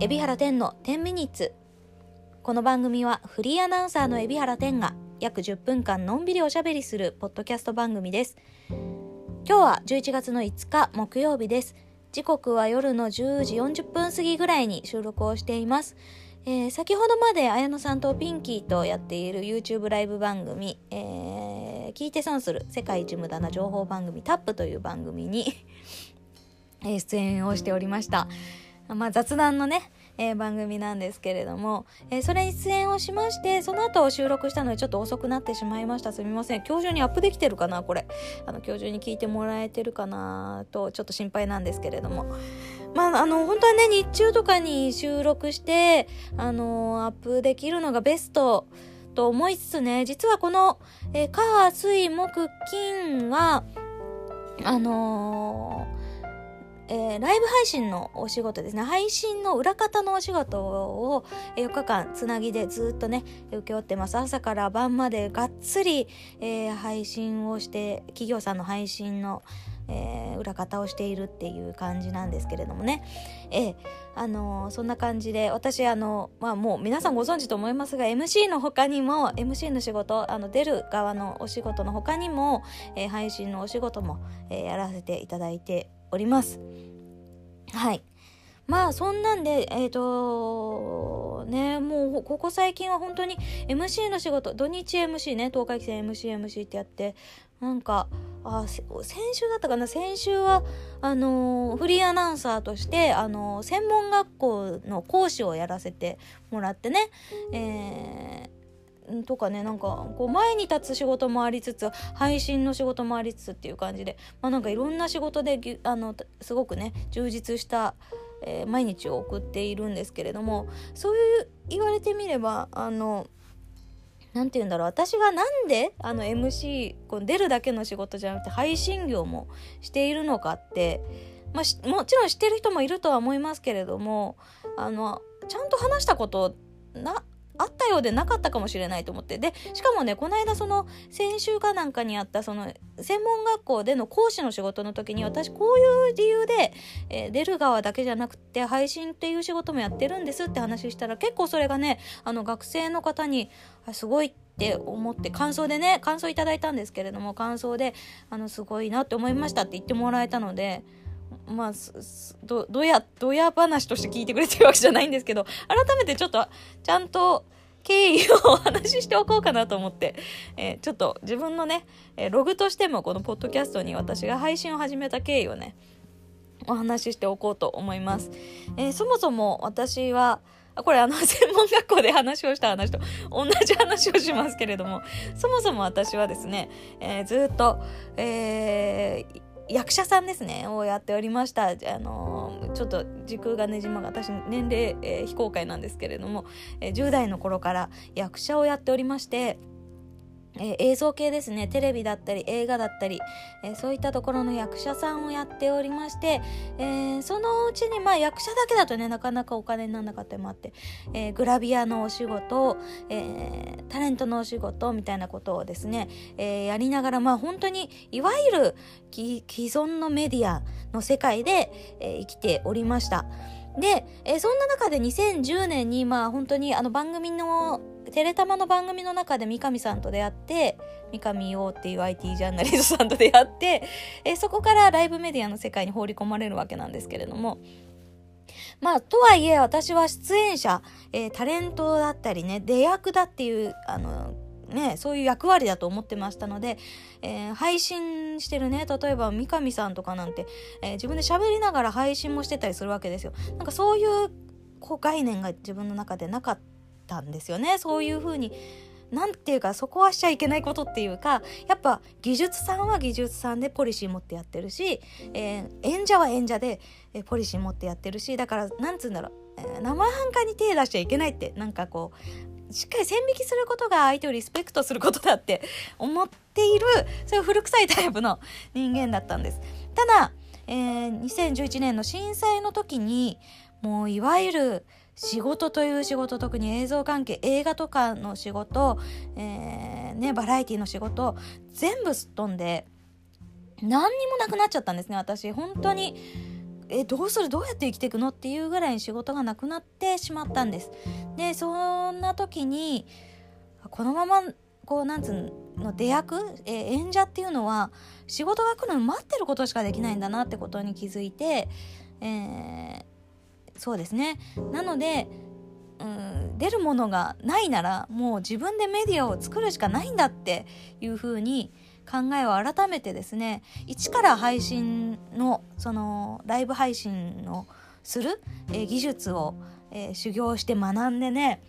海老原天の10ミニッツ。この番組はフリーアナウンサーの海老原天が約10分間のんびりおしゃべりするポッドキャスト番組です。今日は11月の5日木曜日です。時刻は夜の10時40分過ぎぐらいに収録をしています。えー、先ほどまで綾野さんとピンキーとやっている YouTube ライブ番組、えー、聞いて損する世界一無駄な情報番組タップという番組に出演をしておりました。まあ、雑談のね、えー、番組なんですけれども、えー、それに出演をしまして、その後収録したのでちょっと遅くなってしまいました。すみません。今日中にアップできてるかなこれ。あの、今日中に聞いてもらえてるかなと、ちょっと心配なんですけれども。まあ、あの、本当はね、日中とかに収録して、あの、アップできるのがベストと思いつつね、実はこの、えー、火、水、木、金は、あのーえー、ライブ配信のお仕事ですね。配信の裏方のお仕事を4日間つなぎでずっとね、請け負ってます。朝から晩までがっつり、えー、配信をして、企業さんの配信の、えー、裏方をしているっていう感じなんですけれどもね。えー、あの、そんな感じで、私、あの、まあもう皆さんご存知と思いますが、MC の他にも、MC の仕事、あの、出る側のお仕事の他にも、えー、配信のお仕事も、えやらせていただいております。はい。まあそんなんで、えっ、ー、とね、もうここ最近は本当に MC の仕事、土日 MC ね、東海期戦 MC、MC ってやって、なんか、あ先週だったかな先週はあのフリーアナウンサーとしてあの専門学校の講師をやらせてもらってね、えとかねなんかこう前に立つ仕事もありつつ配信の仕事もありつつっていう感じで、まあ、なんかいろんな仕事であのすごくね充実した、えー、毎日を送っているんですけれどもそういう言われてみればあの何て言うんだろう私がなんであの MC こう出るだけの仕事じゃなくて配信業もしているのかって、まあ、もちろん知ってる人もいるとは思いますけれどもあのちゃんと話したことなあったようでなかったかもしれないと思って。で、しかもね、この間その、先週かなんかにあったその、専門学校での講師の仕事の時に、私こういう理由で、えー、出る側だけじゃなくて、配信っていう仕事もやってるんですって話したら、結構それがね、あの、学生の方に、すごいって思って、感想でね、感想いただいたんですけれども、感想で、あの、すごいなって思いましたって言ってもらえたので、まあ、ど、どや、どや話として聞いてくれてるわけじゃないんですけど、改めてちょっと、ちゃんと、経緯をお話ししておこうかなと思って、えー、ちょっと自分のね、え、ログとしてもこのポッドキャストに私が配信を始めた経緯をね、お話ししておこうと思います。えー、そもそも私は、これあの 専門学校で話をした話と同じ話をしますけれども、そもそも私はですね、えー、ずっと、えー、役者さんですね、をやっておりました。あのちょっと時空がねじまが私年齢、えー、非公開なんですけれども、えー、10代の頃から役者をやっておりまして、えー、映像系ですねテレビだったり映画だったり、えー、そういったところの役者さんをやっておりまして、えー、そのうちにまあ役者だけだとねなかなかお金にならなかったりもあって、えグラビアのお仕事、えタレントのお仕事みたいなことをですね、えやりながらまあ本当にいわゆる既存のメディアの世界で、え生きておりました。で、え、そんな中で2010年に、まあ本当にあの番組の、テレタマの番組の中で三上さんと出会って、三上洋っていう IT ジャーナリストさんと出会って、え、そこからライブメディアの世界に放り込まれるわけなんですけれども、まあ、とはいえ私は出演者、えー、タレントだったりね、出役だっていう、あの、ね、そういう役割だと思ってましたので、えー、配信してるね、例えば三上さんとかなんて、えー、自分で喋りながら配信もしてたりするわけですよ。なんかそういうこう概念が自分の中でなかったたんですよね。そういう風になんていうかそこはしちゃいけないことっていうかやっぱ技術さんは技術さんでポリシー持ってやってるし、えー、演者は演者で、ポリシー持ってやってるしだからなんつうんだろう、えー、生半可に手出しちゃいけないってなんかこうしっかり線引きすることが相手をリスペクトすることだって思っているそういう古臭いタイプの人間だったんです。ただ、えー、2011年の震災の時にもういわゆる仕事という仕事特に映像関係映画とかの仕事、えー、ね、バラエティの仕事全部すっ飛んで何にもなくなっちゃったんですね私。本当にえどうするどうやって生きていくのっていうぐらいに仕事がなくなってしまったんです。でそんな時にこのままこうなんつうの出役、え、演者っていうのは仕事が来るの待ってることしかできないんだなってことに気づいて、えー、そうですね。なのでうん出るものがないならもう自分でメディアを作るしかないんだっていうふうに考えを改めてですね一から配信のそのライブ配信をする、えー、技術を、えー、修行して学んでね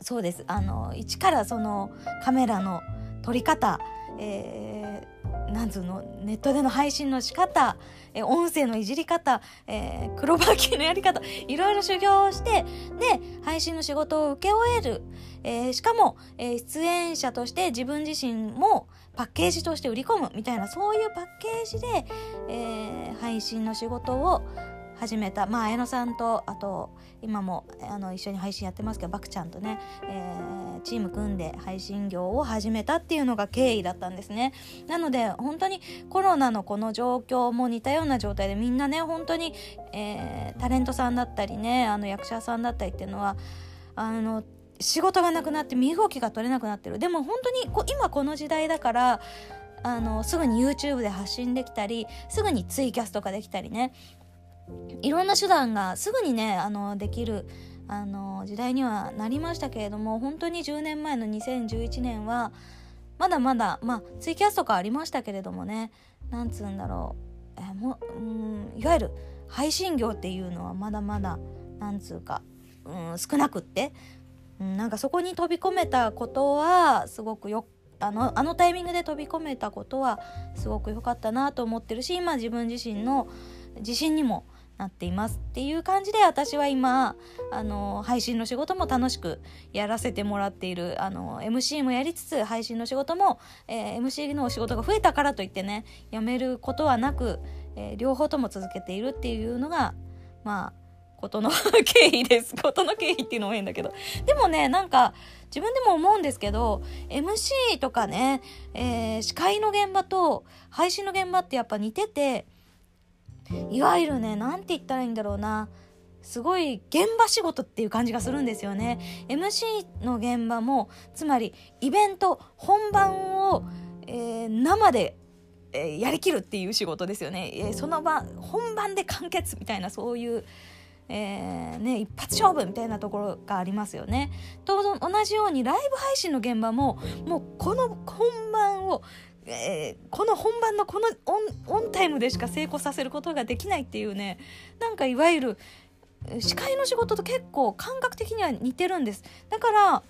そうです。あの一からそのカメラの撮り方、えー、なんつのネットでの配信の仕方、え、音声のいじり方、えー、黒バーキーのやり方いろいろ修行をしてで配信の仕事を受け終える、えー、しかも、えー、出演者として自分自身もパッケージとして売り込むみたいなそういうパッケージで、えー、配信の仕事を始めた。まあ綾乃さんとあと今もあの一緒に配信やってますけどバクちゃんとね、えー、チーム組んで配信業を始めたっていうのが経緯だったんですね。なので本当にコロナのこの状況も似たような状態でみんなね本当に、えー、タレントさんだったりねあの役者さんだったりっていうのはあの仕事がなくなって身動きが取れなくなってる。でも本当にこ今この時代だからあのすぐに YouTube で発信できたりすぐにツイキャスとかできたりね。いろんな手段がすぐにねあのできるあの時代にはなりましたけれども本当に10年前の2011年はまだまだまあツイキャスとかありましたけれどもねなんつうんだろうえもうんいわゆる配信業っていうのはまだまだなんつうか、うん、少なくって、うん、なんかそこに飛び込めたことはすごくよあのあのタイミングで飛び込めたことはすごく良かったなと思ってるし今自分自身の自信にもなっていますっていう感じで私は今あの配信の仕事も楽しくやらせてもらっているあの MC もやりつつ配信の仕事も、えー、MC の仕事が増えたからといってねやめることはなく、えー、両方とも続けているっていうのがまあことの経緯です。ことの経緯っていうのも変だけど。でもね、なんか、自分でも思うんですけど、MC とかね、えー、司会の現場と配信の現場ってやっぱ似てて、いわゆるね何て言ったらいいんだろうな。すごい現場仕事っていう感じがするんですよね。MC の現場もつまりイベント本番を、えー、生で、えー、やりきるっていう仕事ですよね、えー、その場本番で完結みたいなそういう、えーね、一発勝負みたいなところがありますよね。と同じようにライブ配信の現場ももうこの本番をえー、この本番のこのオンタイムでしか成功させることができないっていうねなんかいわゆる司会の仕事と結構感覚的には似てるんです。だから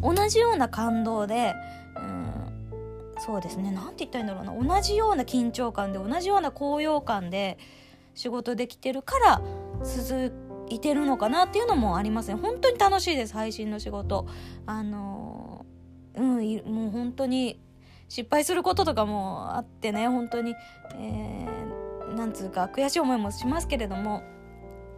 同じような感動で、うん、そうですね。何て言ったらいいんだろうな。同じような緊張感で同じような高揚感で仕事できてるから続いてるのかなっていうのもありますね本当に楽しいです。配信の仕事。あのうんもう本当に失敗することとかもあってね本当に、えー、なんつうか悔しい思いもしますけれども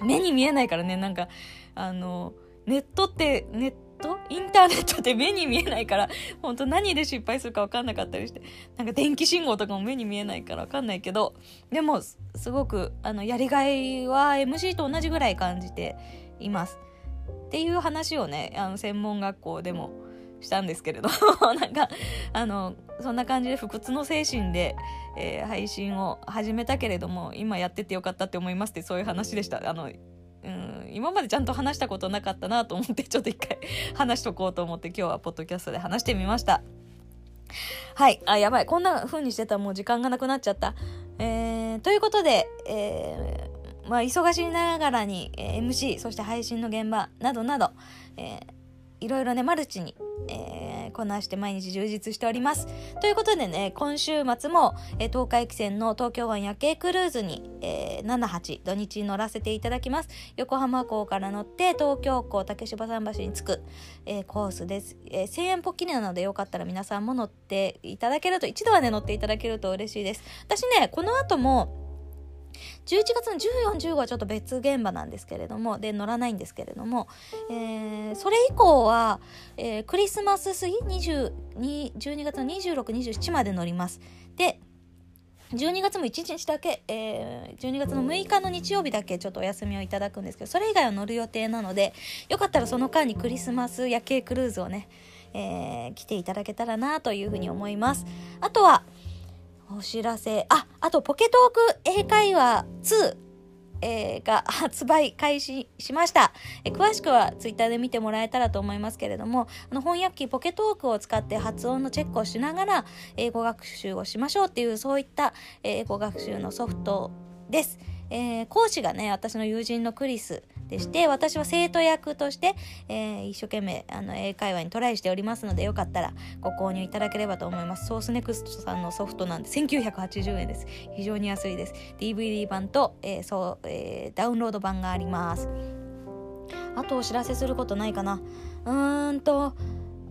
目に見えないからねなんかあのネットってネット？インターネットって目に見えないから本当何で失敗するか分かんなかったりしてなんか電気信号とかも目に見えないから分かんないけどでもすごくあのやりがいは MC と同じぐらい感じています。っていう話をねあの専門学校でもしたんですけれど なんかあのそんな感じで不屈の精神で、えー、配信を始めたけれども今やっててよかったって思いますってそういう話でした。あのうん今までちゃんと話したことなかったなと思ってちょっと一回 話しとこうと思って今日はポッドキャストで話してみました。はい。あやばい。こんな風にしてたらもう時間がなくなっちゃった。えー、ということで、えー、まあ忙しいながらに、えー、MC そして配信の現場などなど、えーいろいろね、マルチに、えー、こなして毎日充実しております。ということでね、今週末も、えー、東海汽船の東京湾夜景クルーズに、えー、7、8土日乗らせていただきます。横浜港から乗って東京港竹芝桟橋に着く、えー、コースです。えー、1000円ポッキリなのでよかったら皆さんも乗っていただけると、一度はね、乗っていただけると嬉しいです。私ね、この後も、11月の14、15はちょっと別現場なんですけれども、で、乗らないんですけれども、えー、それ以降は、えー、クリスマス過ぎ、12月の26、27まで乗ります。で、12月も1日だけ、えー、12月の6日の日曜日だけちょっとお休みをいただくんですけど、それ以外は乗る予定なので、よかったらその間にクリスマス夜景クルーズをね、えー、来ていただけたらなというふうに思います。あとは、お知らせ、あ、あとポケトーク英会話2えー、が 発売開始しました、えー、詳しくはツイッターで見てもらえたらと思いますけれどもあの翻訳機ポケトークを使って発音のチェックをしながら英語学習をしましょうっていうそういった英語学習のソフトです。えー、講師がね私の友人のクリスでして私は生徒役として、えー、一生懸命あの英会話にトライしておりますのでよかったらご購入いただければと思います。ソースネクストさんのソフトなんで1980円です。非常に安いです。DVD 版と、えーそうえー、ダウンロード版があります。あとお知らせすることないかな。うーんと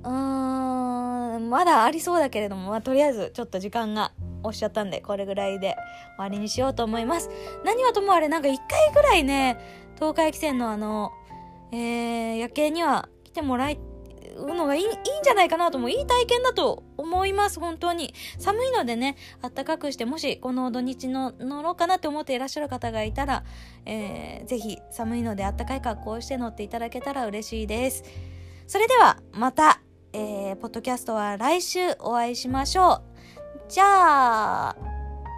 うーんまだありそうだけれども、まあ、とりあえずちょっと時間がおっしゃったんで、これぐらいで終わりにしようと思います。何はともあれ、なんか一回ぐらいね、東海汽船のあの、えー、夜景には来てもらうのがいいいいんじゃないかなともいい体験だと思います。本当に寒いのでねあったかくしてもしこの土日の乗ろうかなって思っていらっしゃる方がいたら、えー、ぜひ寒いのであったかい格好をして乗っていただけたら嬉しいです。それではまた、えー、ポッドキャストは来週お会いしましょう。じゃあ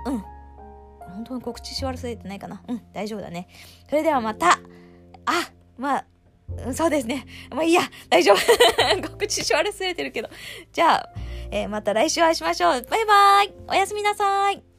うん本当に告知し忘れてないかなうん、大丈夫だね。それではまた、あ、まあ、そうですね。まあいいや、大丈夫。告知し忘れてるけど。じゃあ、えー、また来週お会いしましょう。バイバイおやすみなさい。